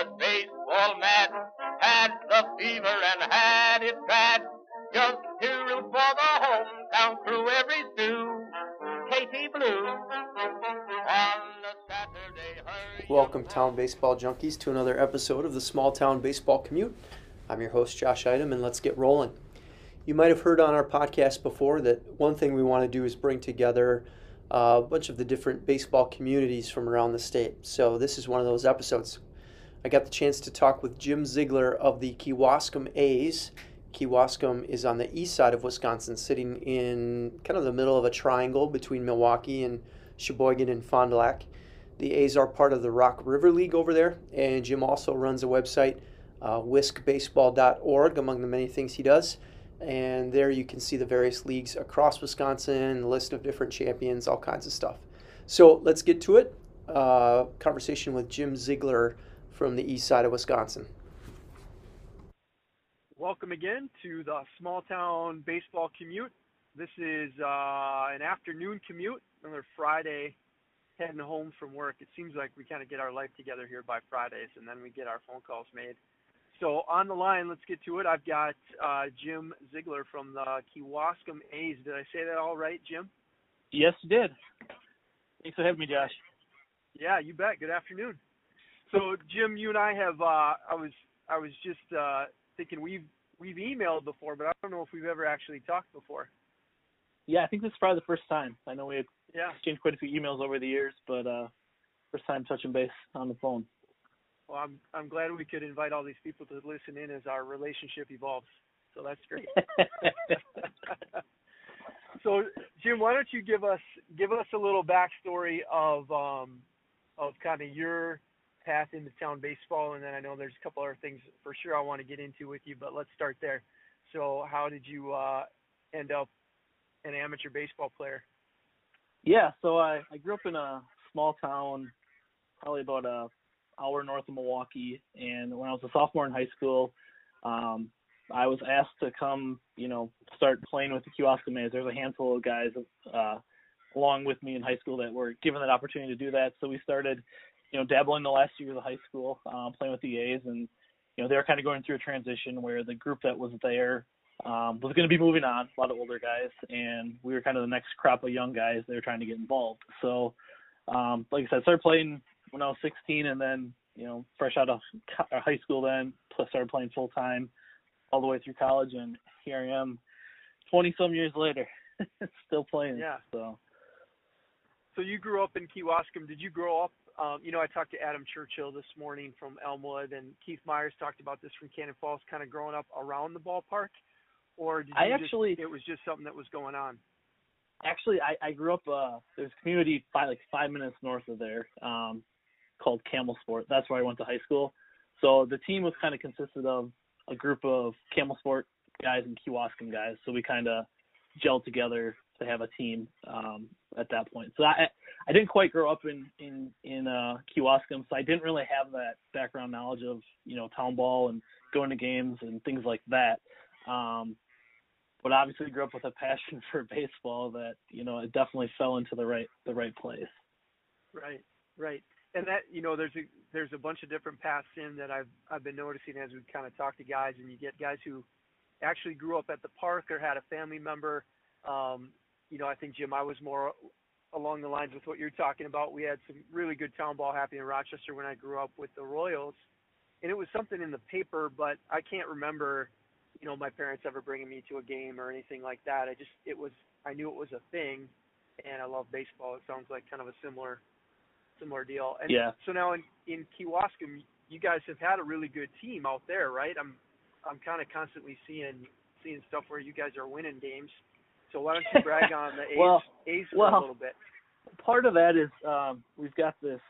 was baseball mad, had the fever and had it bad. Just to root for the hometown crew every stew. Katie Blue. Welcome, Town Baseball Junkies, to another episode of the Small Town Baseball Commute. I'm your host, Josh Eidem, and let's get rolling. You might have heard on our podcast before that one thing we want to do is bring together uh, a bunch of the different baseball communities from around the state. So, this is one of those episodes. I got the chance to talk with Jim Ziegler of the Kewaskum A's. Kewaskum is on the east side of Wisconsin, sitting in kind of the middle of a triangle between Milwaukee and Sheboygan and Fond du Lac. The A's are part of the Rock River League over there, and Jim also runs a website, uh, whiskbaseball.org, among the many things he does. And there you can see the various leagues across Wisconsin, list of different champions, all kinds of stuff. So let's get to it. Uh, conversation with Jim Ziegler from the east side of Wisconsin. Welcome again to the small town baseball commute. This is uh, an afternoon commute, another Friday heading home from work. It seems like we kind of get our life together here by Fridays and then we get our phone calls made. So on the line, let's get to it. I've got uh, Jim Ziegler from the Kewaskum A's. Did I say that all right, Jim? Yes, you did. Thanks for having me, Josh. Yeah, you bet. Good afternoon. So Jim, you and I have uh, I was I was just uh, thinking we've we've emailed before, but I don't know if we've ever actually talked before. Yeah, I think this is probably the first time. I know we had Yeah. exchanged quite a few emails over the years, but uh first time touching base on the phone. Well, I'm I'm glad we could invite all these people to listen in as our relationship evolves. So that's great. so Jim, why don't you give us give us a little backstory of um of kind of your path into town baseball, and then I know there's a couple other things for sure I want to get into with you, but let's start there. So how did you uh, end up an amateur baseball player? yeah, so I I grew up in a small town, probably about a hour north of Milwaukee, and when I was a sophomore in high school, um, I was asked to come, you know, start playing with the Kewaskum A's. There's a handful of guys uh, along with me in high school that were given that opportunity to do that. So we started, you know, dabbling the last years of high school, um, playing with the A's, and you know they were kind of going through a transition where the group that was there um, was going to be moving on, a lot of older guys, and we were kind of the next crop of young guys they were trying to get involved. So, um, like I said, started playing when I was 16, and then you know, fresh out of uh, high school, then plus started playing full time all the way through college, and here I am, 20 some years later, still playing. Yeah. So So you grew up in Kewaskum. Did you grow up? Um, you know, I talked to Adam Churchill this morning from Elmwood, and Keith Myers talked about this from Cannon Falls, kind of growing up around the ballpark. Or did you I just- actually- it was just something that was going on? actually, I, I grew up. Uh, there's a community five, like five minutes north of there, um, called Campbellsport. That's where I went to high school. So the team was kind of consisted of a group of Campbellsport guys and Kewaskum guys. So we kind of gelled together to have a team um, at that point. So I I didn't quite grow up in in in uh, Kewaskum, so I didn't really have that background knowledge of you know town ball and going to games and things like that. Um, but obviously grew up with a passion for baseball that you know it definitely fell into the right the right place. Right, right. And that you know, there's a there's a bunch of different paths in that I've I've been noticing as we kind of talk to guys, and you get guys who actually grew up at the park or had a family member. Um, you know, I think Jim, I was more along the lines with what you're talking about. We had some really good town ball happening in Rochester when I grew up with the Royals, and it was something in the paper, but I can't remember, you know, my parents ever bringing me to a game or anything like that. I just it was I knew it was a thing, and I love baseball. It sounds like kind of a similar similar deal. And Yeah. so now in in Kewaskum, you guys have had a really good team out there, right? I'm I'm kind of constantly seeing seeing stuff where you guys are winning games. So why don't you brag on the A's, Well, A's well, a little bit? part of that is um we've got this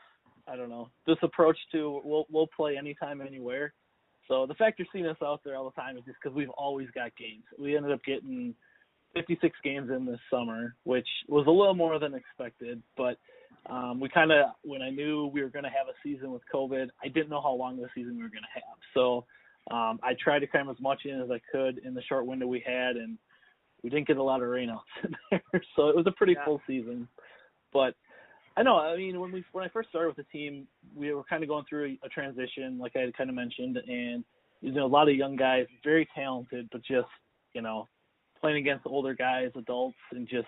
I don't know this approach to we'll we'll play anytime anywhere. So the fact you're seeing us out there all the time is just because we've always got games. We ended up getting 56 games in this summer, which was a little more than expected. But um, we kind of when I knew we were going to have a season with COVID, I didn't know how long the season we were going to have. So um, I tried to cram as much in as I could in the short window we had, and we didn't get a lot of rainouts in there, so it was a pretty Yeah. full season. But I know. I mean, when we when I first started with the team, we were kind of going through a, a transition, like I had kind of mentioned, and you know, a lot of young guys, very talented, but just you know, playing against older guys, adults, and just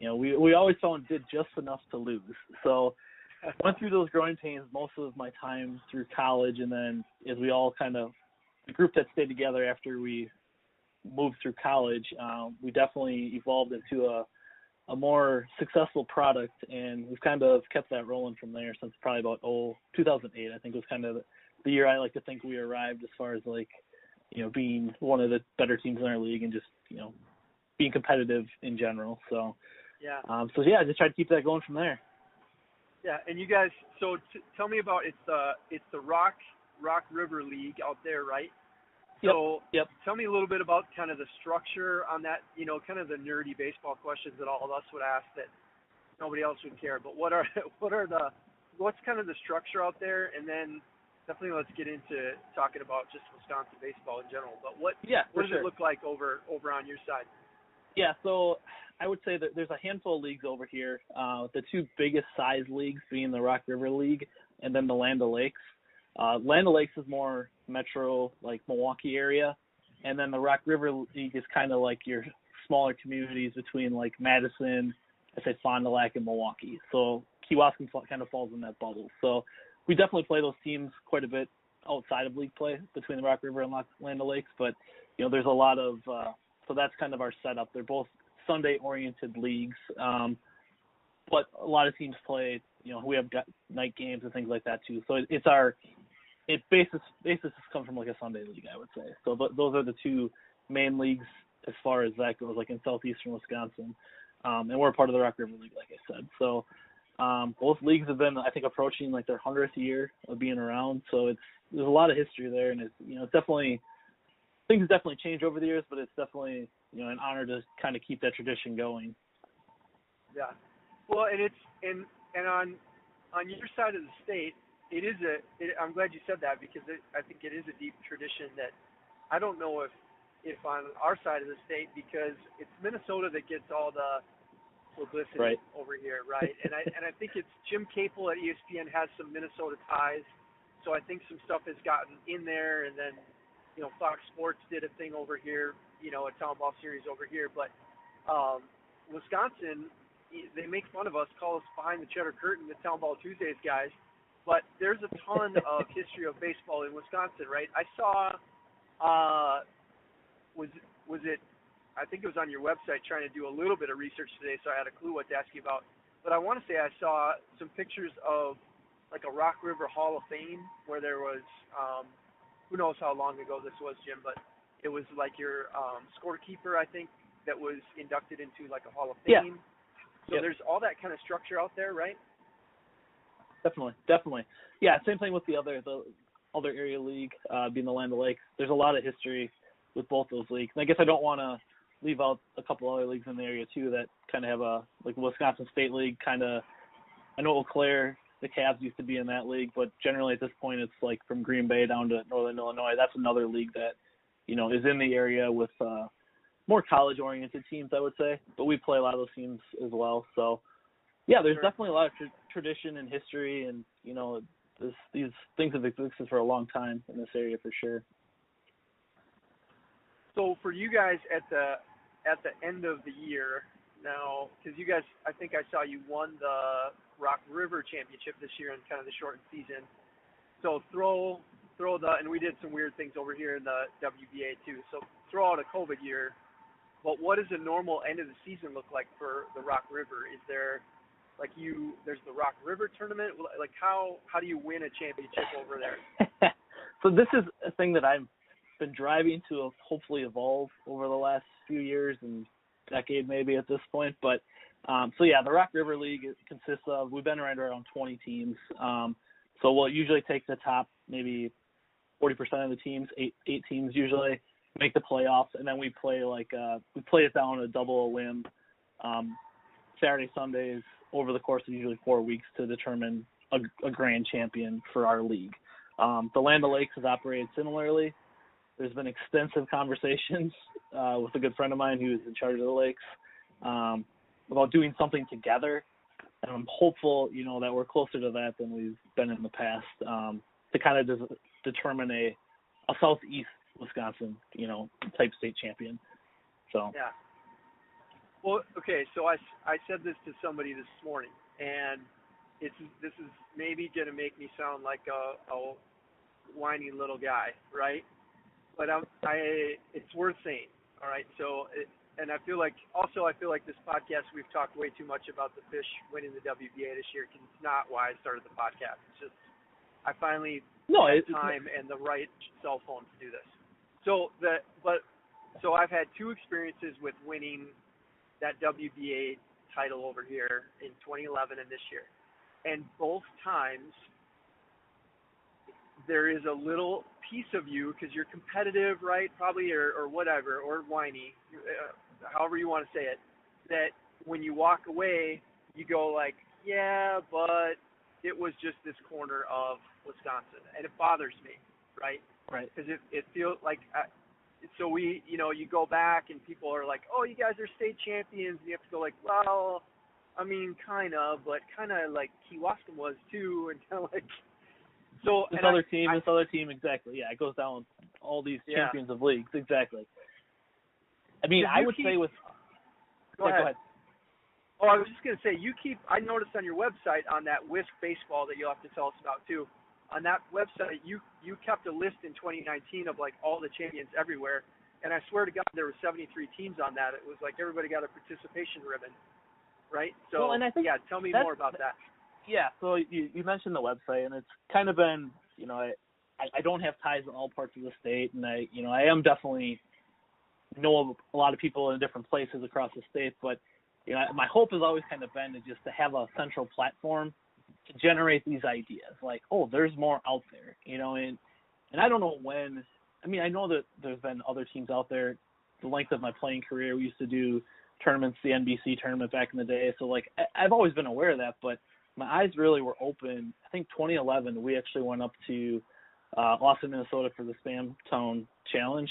you know, we we always felt did just enough to lose. So I went through those growing pains most of my time through college, and then as we all kind of the group that stayed together after we moved through college, um, we definitely evolved into a a more successful product, and we've kind of kept that rolling from there since probably about oh 2008. I think was kind of the year I like to think we arrived as far as like you know being one of the better teams in our league and just you know being competitive in general. So yeah. Um, so yeah, just try to keep that going from there. Yeah, and you guys, so t- tell me about it's the it's the Rock Rock River League out there, right? So yep. tell me a little bit about kind of the structure on that, you know, kind of the nerdy baseball questions that all of us would ask that nobody else would care. But what are what are the what's kind of the structure out there and then definitely let's get into talking about just Wisconsin baseball in general. But what yeah, what does sure. it look like over over on your side? Yeah, so I would say that there's a handful of leagues over here. Uh, the two biggest size leagues being the Rock River League and then the Land O'Lakes. Uh, Land Lakes is more metro, like Milwaukee area, and then the Rock River League is kind of like your smaller communities between like Madison, I say Fond du Lac, and Milwaukee. So Kewaskum kind of falls in that bubble. So we definitely play those teams quite a bit outside of league play between the Rock River and Land Lakes, but you know there's a lot of uh, so that's kind of our setup. They're both Sunday oriented leagues, um, but a lot of teams play. You know, we have night games and things like that too. So it, it's our it basis basis comes from like a Sunday league, I would say. So th- those are the two main leagues as far as that goes, like in southeastern Wisconsin, um, and we're part of the Rock River League, like I said. So um, both leagues have been, I think, approaching like their hundredth year of being around. So it's there's a lot of history there, and it's you know it's definitely things definitely changed over the years, but it's definitely you know an honor to kind of keep that tradition going. Yeah, well, and it's and and on on your side of the state, it is a. It, I'm glad you said that because it, I think it is a deep tradition that I don't know if if on our side of the state because it's Minnesota that gets all the publicity right. over here, right? and I and I think it's Jim Caple at ESPN has some Minnesota ties, so I think some stuff has gotten in there, and then you know Fox Sports did a thing over here, you know a town ball series over here, but um, Wisconsin they make fun of us, call us behind the cheddar curtain, the town ball Tuesdays guys but there's a ton of history of baseball in Wisconsin, right? I saw, uh, was was it? I think it was on your website trying to do a little bit of research today, so I had a clue what to ask you about. But I want to say I saw some pictures of like a Rock River Hall of Fame where there was, um, who knows how long ago this was, Jim, but it was like your um, scorekeeper, I think, that was inducted into like a Hall of Fame. Yeah. So Yep. there's all that kind of structure out there, right? Definitely, definitely. Yeah, same thing with the other the other area league, uh, being the Land of Lakes. There's a lot of history with both those leagues. And I guess I don't want to leave out a couple other leagues in the area too that kind of have a like Wisconsin State League. Kind of, I know Eau Claire, the Cavs used to be in that league, but generally at this point it's like from Green Bay down to Northern Illinois. That's another league that you know is in the area with uh, more college-oriented teams, I would say. But we play a lot of those teams as well. So yeah, there's Sure. definitely a lot of tradition and history, and you know, this, these things have existed for a long time in this area for sure. So for you guys at the at the end of the year now, because you guys, I think I saw you won the Rock River Championship this year in kind of the shortened season. So throw throw the and we did some weird things over here in the WBA too. So throw out a COVID year. But what does a normal end of the season look like for the Rock River? Is there like you there's the Rock River tournament? Like how how do you win a championship over there? so this is a thing that I've been driving to hopefully evolve over the last few years and decade maybe at this point. But um, so yeah, the Rock River League consists of we've been around around 20 teams. Um, so we'll usually take the top maybe 40% of the teams, eight eight teams usually make the playoffs, and then we play like uh, we play it down a double a limb, um, Saturday Sundays over the course of usually four weeks to determine a, a grand champion for our league. Um, the Land O'Lakes has operated similarly. There's been extensive conversations uh, with a good friend of mine who is in charge of the lakes um, about doing something together and I'm hopeful, you know, that we're closer to that than we've been in the past um, to kind of des- determine a a southeast Wisconsin, you know, type state champion. So yeah. Well, okay, so I, I said this to somebody this morning, and it's this is maybe gonna make me sound like a, a whiny little guy, right? But I'm, I it's worth saying. All right, so it, and I feel like also I feel like this podcast we've talked way too much about the fish winning the WBA this year. Cause it's not why I started the podcast. It's just I finally no, had it, time and the right cell phone to do this. So the but so I've had two experiences with winning that WBA title over here in 2011 and this year, and both times there is a little piece of you because you're competitive, right? Probably or or whatever or whiny. Uh, however you want to say it, that when you walk away, you go like, yeah, but it was just this corner of Wisconsin, and it bothers me, right? Right. Because it it feels like. I, uh, so we, you know, you go back and people are like, "Oh, you guys are state champions." And you have to go like, "Well, I mean, kind of, but kind of like Kewaskum was too," and kind of like. So this other I, team, I, this other team, exactly. Yeah, it goes down all these yeah. champions of leagues, exactly. I mean, I would keep, say with. Go, yeah, ahead. go ahead. Oh, I was just gonna say you keep. I noticed on your website on that Wisc baseball that you'll have to tell us about too. On that website, you you kept a list in 2019 of like all the champions everywhere, and I swear to God, there were 73 teams on that. It was like everybody got a participation ribbon, right? So well, and I think yeah, tell me more about that. Yeah, so you you mentioned the website, and it's kind of been you know I I don't have ties in all parts of the state, and I you know I am definitely know a lot of people in different places across the state, but you know, my hope has always kind of been to just to have a central platform generate these ideas. Like, oh, there's more out there, you know, and and I don't know when. I mean, I know that there's been other teams out there. The length of my playing career, we used to do tournaments, the NBC tournament back in the day. So like, I, I've always been aware of that, but my eyes really were open. I think 2011, we actually went up to uh, Austin, Minnesota for the Spam tone Challenge,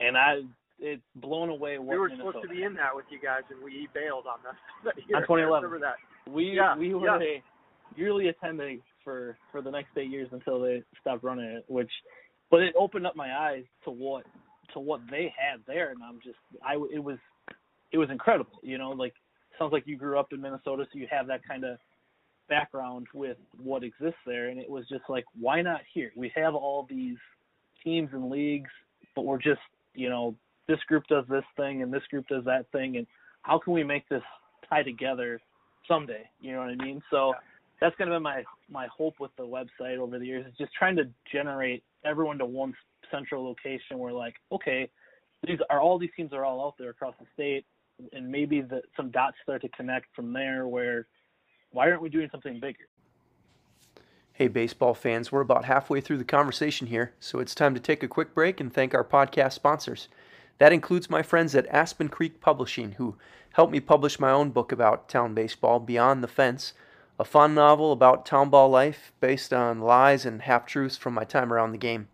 and I it's blown away. What we were Minnesota supposed to be in that with you guys, and we bailed on that. on 2011. remember that? We yeah, we were yeah. a yearly attending for for the next eight years until they stopped running it. Which, but it opened up my eyes to what to what they had there, and I'm just I it was it was incredible. You know, like sounds like you grew up in Minnesota, so you have that kind of background with what exists there, and it was just like, why not here? We have all these teams and leagues, but we're just you know this group does this thing and this group does that thing and how can we make this tie together someday you know what i mean so yeah. That's kind of been my my hope with the website over the years is just trying to generate everyone to one central location where like okay these are all these teams are all out there across the state and maybe the, some dots start to connect from there where why aren't we doing something bigger Hey, baseball fans, we're about halfway through the conversation here, so it's time to take a quick break and thank our podcast sponsors. That includes my friends at Aspen Creek Publishing, who helped me publish my own book about town baseball, Beyond the Fence, a fun novel about town ball life based on lies and half truths from my time around the game.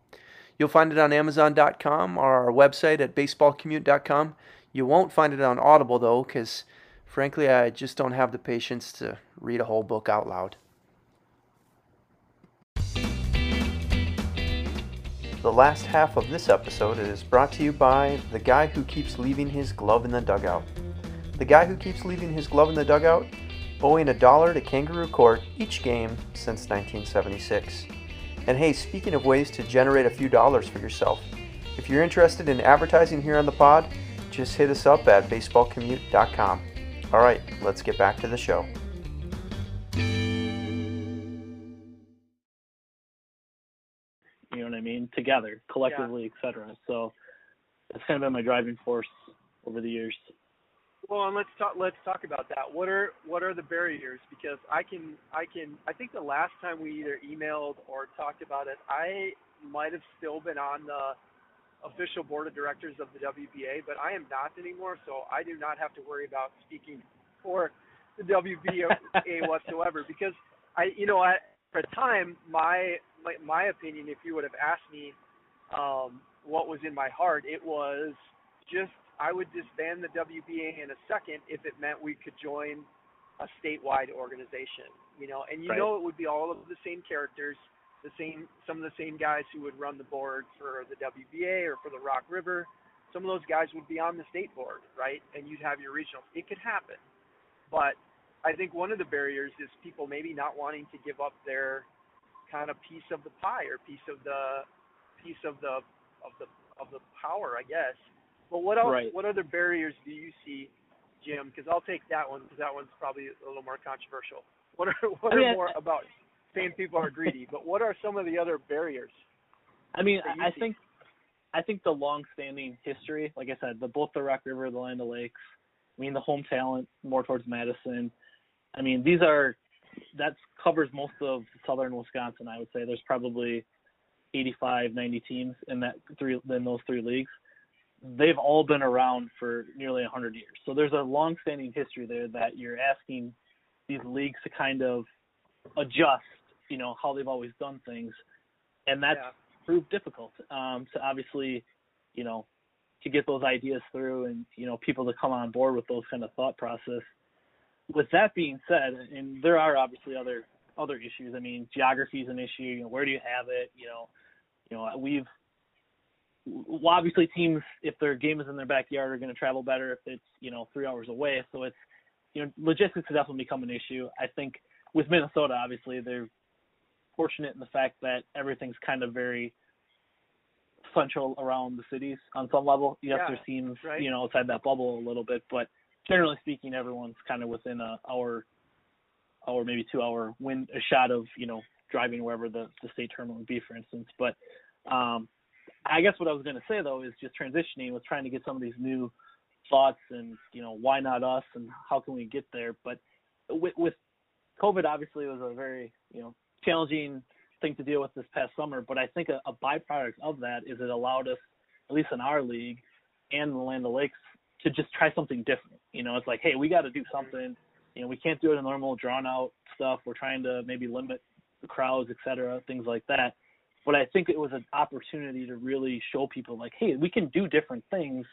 You'll find it on Amazon.com or our website at baseballcommute.com. You won't find it on Audible, though, because frankly, I just don't have the patience to read a whole book out loud. The last half of this episode is brought to you by the guy who keeps leaving his glove in the dugout. The guy who keeps leaving his glove in the dugout, owing a dollar to Kangaroo Court each game since 1976. And hey, speaking of ways to generate a few dollars for yourself, if you're interested in advertising here on the pod, just hit us up at baseballcommute.com. All right, let's get back to the show. you know what I mean, together, collectively, yeah. etc. So that's kind of been my driving force over the years. Well, and let's talk. Let's talk about that. What are what are the barriers? Because I can I can I think the last time we either emailed or talked about it, I might have still been on the official board of directors of the WBA, but I am not anymore. So I do not have to worry about speaking for the WBA whatsoever. Because I, you know, at the time, my my, my opinion, if you would have asked me um, what was in my heart, it was just I would disband the WBA in a second if it meant we could join a statewide organization, you know, and you Right. know it would be all of the same characters, the same some of the same guys who would run the board for the WBA or for the Rock River. Some of those guys would be on the state board, right? And you'd have your regional. It could happen, but I think one of the barriers is people maybe not wanting to give up their kind of piece of the pie or piece of the piece of the of the of the power, I guess. But what else? Right. What other barriers do you see, Jim? Because I'll take that one because that one's probably a little more controversial. What are what I mean, are more about saying people are greedy? but what are some of the other barriers? I mean, I see? think I think the long-standing history, like I said, the both the Rock River, the Land of Lakes. I mean, the home talent more towards Madison. I mean, these are that covers most of southern Wisconsin. I would say there's probably 85, 90 teams in that three in those three leagues. They've all been around for nearly 100 years. So there's a long-standing history there that you're asking these leagues to kind of adjust, you know, how they've always done things, and that's Yeah. proved difficult um, to obviously, you know, to get those ideas through and you know people to come on board with those kind of thought process. With that being said, and there are obviously other other issues. I mean, geography is an issue. You know, where do you have it? You know, you know, we've well, obviously teams if their game is in their backyard are going to travel better if it's you know three hours away. So it's you know logistics has definitely become an issue. I think with Minnesota, obviously they're fortunate in the fact that everything's kind of very central around the cities on some level. Yes, Yeah, there seems right. you know outside that bubble a little bit, but generally speaking, everyone's kind of within a hour, hour maybe two hour wind a shot of you know driving wherever the the state terminal would be, for instance. But um, I guess what I was going to say though is just transitioning was trying to get some of these new thoughts and you know why not us and how can we get there. But with, with COVID, obviously, was a very you know challenging thing to deal with this past summer. But I think a, a byproduct of that is it allowed us, at least in our league and the Land of Lakes, to just try something different. You know, it's like, hey, we got to do something. You know, we can't do it in normal drawn out stuff. We're trying to maybe limit the crowds, et cetera, things like that. But I think it was an opportunity to really show people like, hey, we can do different things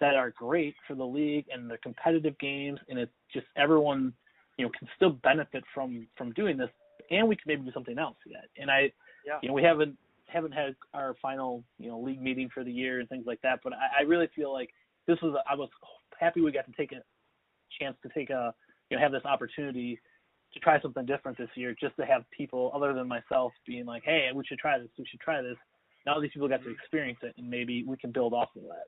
that are great for the league and the competitive games, and it's just everyone, you know, can still benefit from from doing this, and we can maybe do something else yet. And I, Yeah. you know, we haven't haven't had our final, you know, league meeting for the year and things like that. But I, I really feel like this was I was happy we got to take a chance to take a you know have this opportunity to try something different this year, just to have people other than myself being like, hey, we should try this, we should try this. Now these people got to experience it, and maybe we can build off of that.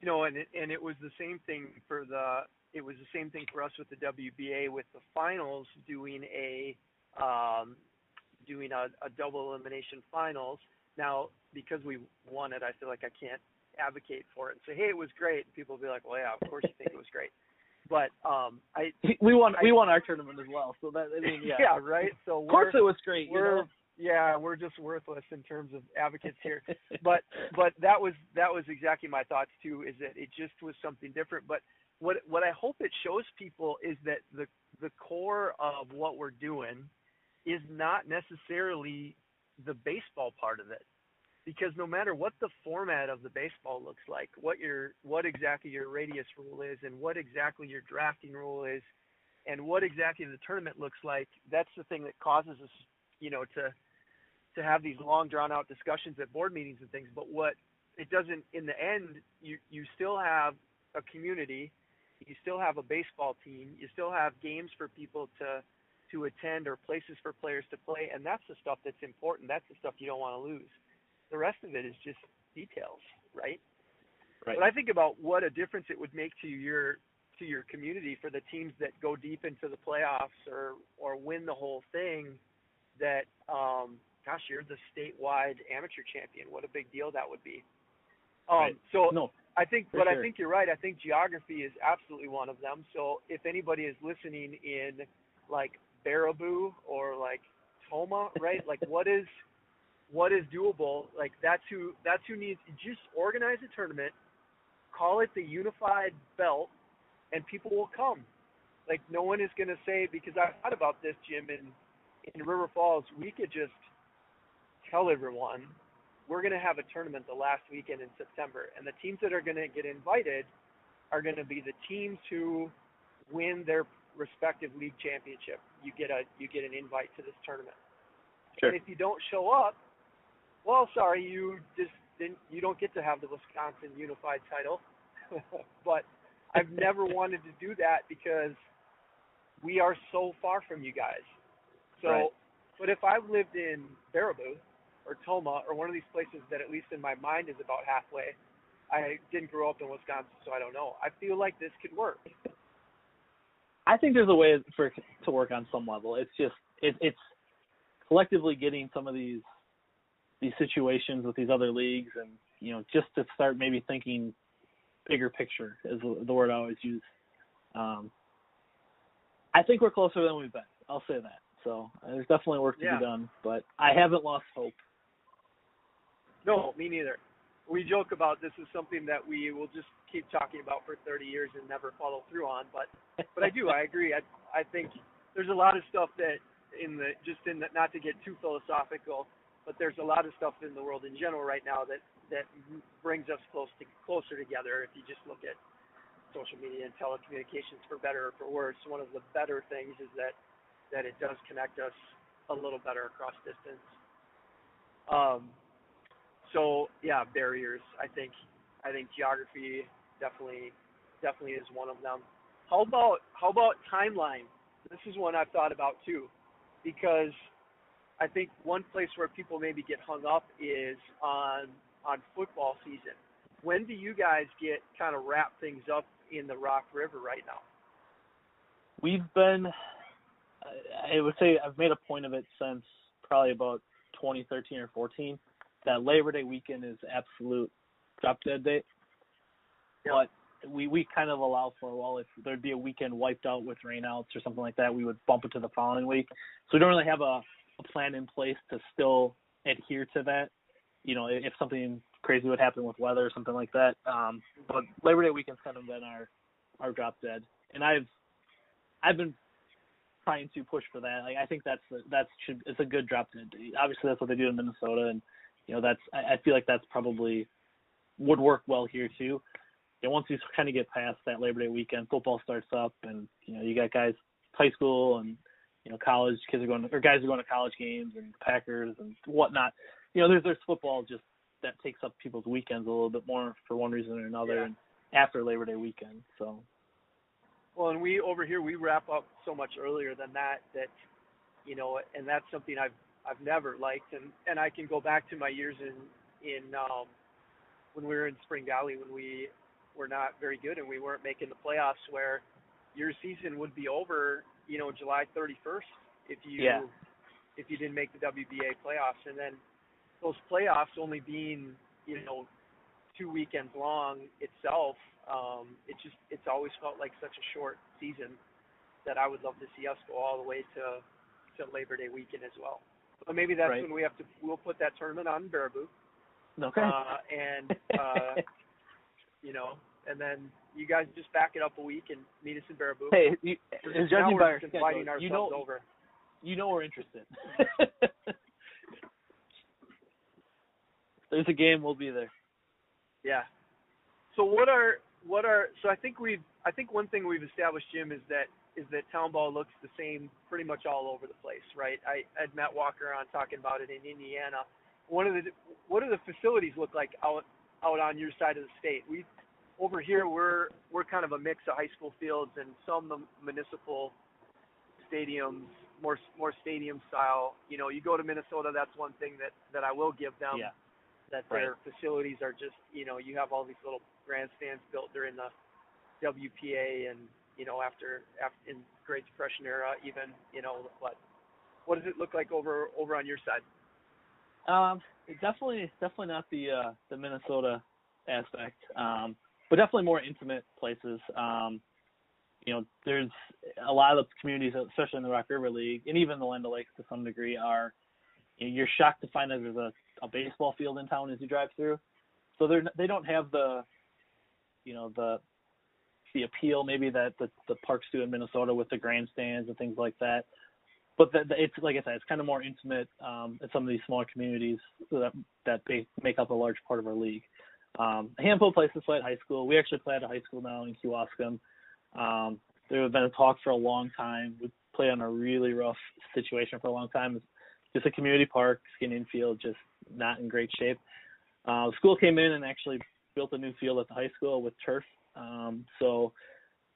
you know, and it, and it was the same thing for the it was the same thing for us with the WBA with the finals doing a um, doing a, a double elimination finals. Now because we won it, I feel like I can't advocate for it and say, hey, it was great. And people will be like, well, yeah, of course you think it was great, but um, I We won, I- we won our tournament as well. So that I mean, yeah, yeah, right. So Of course it was great. You we're know? yeah, we're just worthless in terms of advocates here. but but that was that was exactly my thoughts too. Is that it just was something different. But what what I hope it shows people is that the the core of what we're doing is not necessarily the baseball part of it. Because no matter what the format of the baseball looks like, what your what exactly your radius rule is, and what exactly your drafting rule is, and what exactly the tournament looks like, that's the thing that causes us, you know, to to have these long drawn out discussions at board meetings and things. But what it doesn't in the end you you still have a community you still have a baseball team you still have games for people to to attend or places for players to play. And that's the stuff that's important. That's the stuff you don't want to lose the rest of it is just details right Right. but i think about what a difference it would make to your to your community for the teams that go deep into the playoffs or or win the whole thing that um gosh you're the statewide amateur champion what a big deal that would be um Right. so no, I think, but I think you're right. I think geography is absolutely one of them. So if anybody is listening in like Baraboo or like Tomah, right? like what is what is doable? Like that's who that's who needs just organize a tournament, call it the unified belt, and people will come. Like no one is gonna say because I thought about this, Jim, in in River Falls, we could just tell everyone we're going to have a tournament the last weekend in September, and the teams that are going to get invited are going to be the teams who win their respective league championship, you get a you get an invite to this tournament. Sure. And if you don't show up, well, sorry, you just didn't. You don't get to have the Wisconsin Unified title. but I've never wanted to do that because we are so far from you guys. So, Right. but if I lived in Baraboo or Tomah or one of these places that at least in my mind is about halfway, I didn't grow up in Wisconsin, so I don't know. I feel like this could work. I think there's a way for to work on some level. It's just it, it's collectively getting some of these these situations with these other leagues, and you know, just to start maybe thinking bigger picture is the word I always use. Um, I think we're closer than we've been. I'll say that. So uh, there's definitely work to Yeah. be done, but I haven't lost hope. No, me neither. We joke about this is something that we will just keep talking about for 30 years and never follow through on. But but I do. I agree. I I think there's a lot of stuff that in the just in the, not to get too philosophical, but there's a lot of stuff in the world in general right now that that brings us close to closer together. If you just look at social media and telecommunications, for better or for worse, one of the better things is that that it does connect us a little better across distance. Um, so yeah, barriers. I think I think geography definitely definitely is one of them. How about how about timeline? This is one I've thought about too, because I think one place where people maybe get hung up is on on football season. When do you guys get kind of wrap things up in the Rock River right now? We've been, I would say, I've made a point of it since probably about 2013 or 14 that Labor Day weekend is absolute drop dead date. But we we kind of allow for well, if there'd be a weekend wiped out with rainouts or something like that, we would bump it to the following week. So we don't really have a, a plan in place to still adhere to that. You know, if something crazy would happen with weather or something like that. Um, but Labor Day weekend's kind of been our our drop dead, and I've I've been trying to push for that. Like I think that's that's should it's a good drop dead. Obviously, that's what they do in Minnesota, and you know that's I, I feel like that's probably would work well here too. And once you kind of get past that Labor Day weekend, football starts up, and you know you got guys high school and you know college kids are going to, or guys are going to college games and Packers and whatnot. You know there's there's football just that takes up people's weekends a little bit more for one reason or another, Yeah. and after Labor Day weekend. So Well, and we over here we wrap up so much earlier than that that you know, and that's something I've I've never liked, and and I can go back to my years in in um, when we were in Spring Valley when we were not very good and we weren't making the playoffs, where your season would be over, you know, July 31st if you Yeah. if you didn't make the WBA playoffs, and then those playoffs only being you know two weekends long itself, um, it just it's always felt like such a short season that I would love to see us go all the way to to Labor Day weekend as well. But maybe that's Right. when we have to we'll put that tournament on Baraboo, okay. uh, and uh, you know, and then you guys just back it up a week and meet us in Baraboo. hey, you, We're just- judging by our schedule, you know over. you know we're interested. There's a game, we'll be there. Yeah. So what are what are so I think we've I think one thing we've established, Jim, is that is that town ball looks the same pretty much all over the place, right? I I had Matt Walker on talking about it in Indiana. One of the what do the facilities look like out out on your side of the state? We over here we're we're kind of a mix of high school fields and some the municipal stadiums, more more stadium style. You know, you go to Minnesota, that's one thing that that I will give them yeah. that their facilities are just you know you have all these little grandstands built during the WPA and you know after after in Great Depression era even you know what what does it look like over over on your side? Um, definitely definitely not the uh, the Minnesota aspect, um, but definitely more intimate places. Um, you know, there's a lot of the communities, especially in the Rock River League, and even the Land O'Lakes to some degree, are you know, you're shocked to find that there's a, a baseball field in town as you drive through. So they're they don't have the you know the the appeal maybe that the the parks do in Minnesota with the grandstands and things like that but the, the, it's like I said, it's kind of more intimate um, in some of these smaller communities that that make up a large part of our league. Um, a handful of places play at high school. We actually play at a high school now in Kewaskum. Um, there have been a talk for a long time. We play on a really rough situation for a long time. Just a community park, skin infield, just not in great shape. Uh, school came in and actually built a new field at the high school with turf. Um, so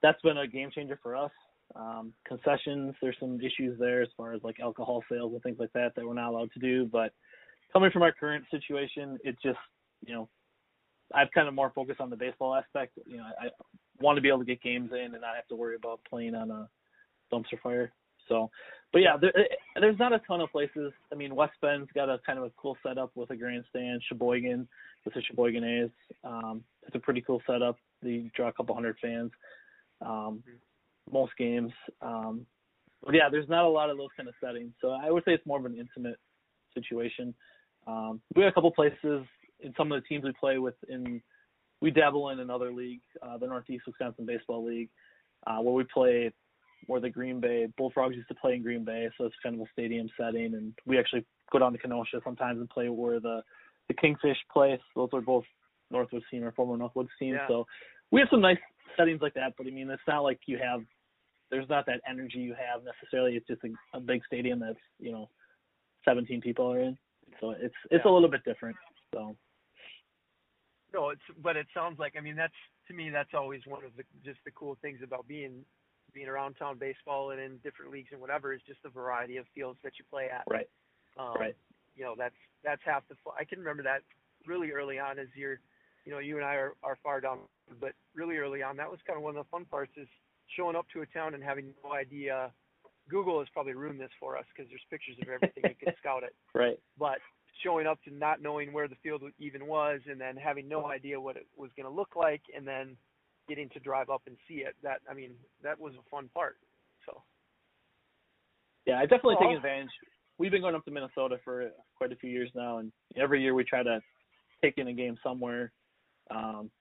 that's been a game changer for us. Um, concessions, there's some issues there as far as like alcohol sales and things like that that we're not allowed to do. But coming from our current situation, it just, you know, I've kind of more focused on the baseball aspect. You know, I, want to be able to get games in and not have to worry about playing on a dumpster fire. So, but yeah, there, there's not a ton of places. I mean, West Bend's got a kind of a cool setup with a grandstand. Sheboygan, with the Sheboygan A's, um, it's a pretty cool setup. They draw a couple hundred fans um, most games. Um, but yeah, there's not a lot of those kind of settings. So I would say it's more of an intimate situation. Um, we have a couple places in some of the teams we play with. In we dabble in another league, uh, the Northeast Wisconsin Baseball League, uh, where we play where the Green Bay Bullfrogs used to play in Green Bay, so it's kind of a stadium setting, and we actually go down to Kenosha sometimes and play where the the Kingfish place. Those are both Northwoods team or former Northwoods team. Yeah. So we have some nice settings like that, but I mean, it's not like you have. There's not that energy you have necessarily. It's just a, a big stadium that's you know, 17 people are in. So it's it's Yeah. a little bit different. So No, it's but it sounds like I mean that's to me that's always one of the just the cool things about being being around town baseball and in different leagues and whatever is just the variety of fields that you play at. right, Um, right. You know that's that's half the. I can remember that really early on as you're, you know, you and I are, are far down, but really early on that was kind of one of the fun parts is showing up to a town and having no idea. Google has probably ruined this for us because there's pictures of everything you can scout it right. but showing up to not knowing where the field even was and then having no idea what it was going to look like and then getting to drive up and see it that i mean that was a fun part so Yeah, I definitely Well- take advantage. We've been going up to Minnesota for quite a few years now, and every year we try to take in a game somewhere. Um,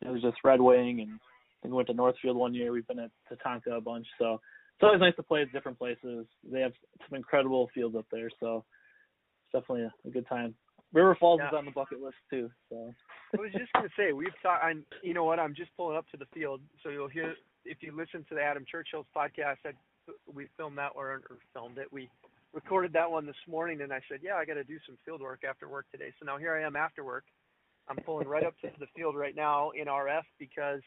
it was just Red Wing, and we went to Northfield one year. We've been at Tatanka a bunch, so it's always nice to play at different places. They have some incredible fields up there, so definitely a, a good time. River Falls Yeah. is on the bucket list too. So i was just going to say we've talked i'm you know what i'm just pulling up to the field so you'll hear if you listen to the adam churchill's podcast I, we filmed that or, or filmed it we recorded that one this morning and i said yeah i got to do some field work after work today so now here i am after work i'm pulling right up to the field right now in rf because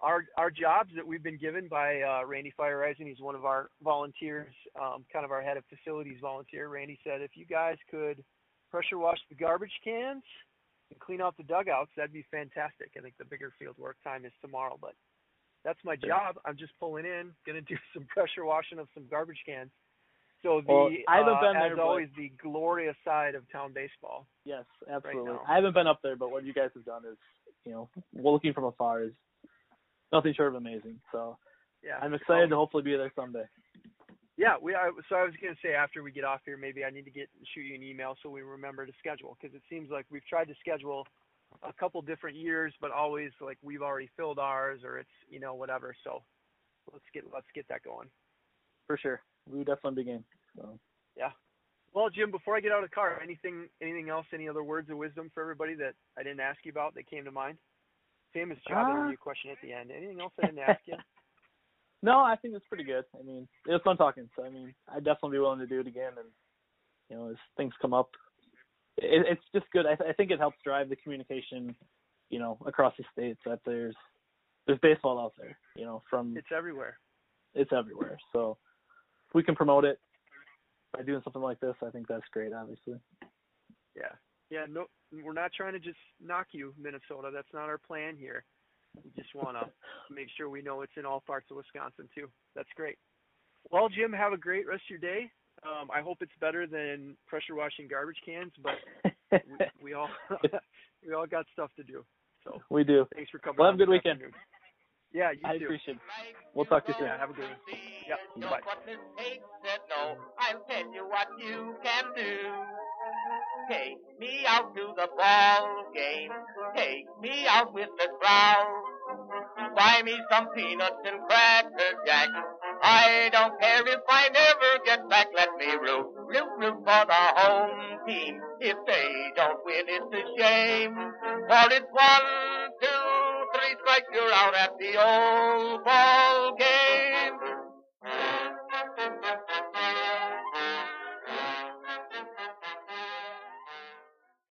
our our jobs that we've been given by uh, Randy Fire Rising, he's one of our volunteers, um, kind of our head of facilities volunteer. Randy said if you guys could pressure wash the garbage cans and clean out the dugouts, that'd be fantastic. I think the bigger field work time is tomorrow, but that's my job. I'm just pulling in, gonna do some pressure washing of some garbage cans. So the Well, I haven't uh, been there, as always the glorious side of town baseball. yes, absolutely. now. I haven't been up there, but what you guys have done is, you know, looking from afar is nothing short of amazing. So Yeah, I'm excited to hopefully be there someday. Yeah, we are. So I was going to say after we get off here, maybe I need to get shoot you an email so we remember to schedule because it seems like we've tried to schedule a couple different years, but always like we've already filled ours or it's you know whatever. So let's get let's get that going. For sure. We would definitely begin. So Yeah. Well, Jim, before I get out of the car, anything anything else? Any other words of wisdom for everybody that I didn't ask you about that came to mind? Famous job Uh, interview question at the end. Anything else I didn't ask you? No, I think it's pretty good. I mean, it was fun talking. So I mean, I'd definitely be willing to do it again. And you know, as things come up, it, it's just good. I, th- I think it helps drive the communication, you know, across the states that there's there's baseball out there. You know, from It's everywhere. it's everywhere. So if we can promote it by doing something like this, I think that's great. Obviously. Yeah. Yeah, no we're not trying to just knock you, Minnesota. That's not our plan here. We just want to make sure we know it's in all parts of Wisconsin too. That's great. Well, Jim, have a great rest of your day. Um, I hope it's better than pressure washing garbage cans, but we, we all we all got stuff to do. So we do. thanks for coming. Well, have a good weekend. afternoon. Yeah, you I too. appreciate it. We'll talk to you soon. Yeah, have a good one. Yep, Just bye. what mistakes said no. I'll tell you what you can do. Take me out to the ball game. Take me out with the crowd. Buy me some peanuts and cracker jack. I don't care if I never get back. Let me root, root, root for the home team. If they don't win, it's a shame. For it's one, two, three strikes, you're out at the old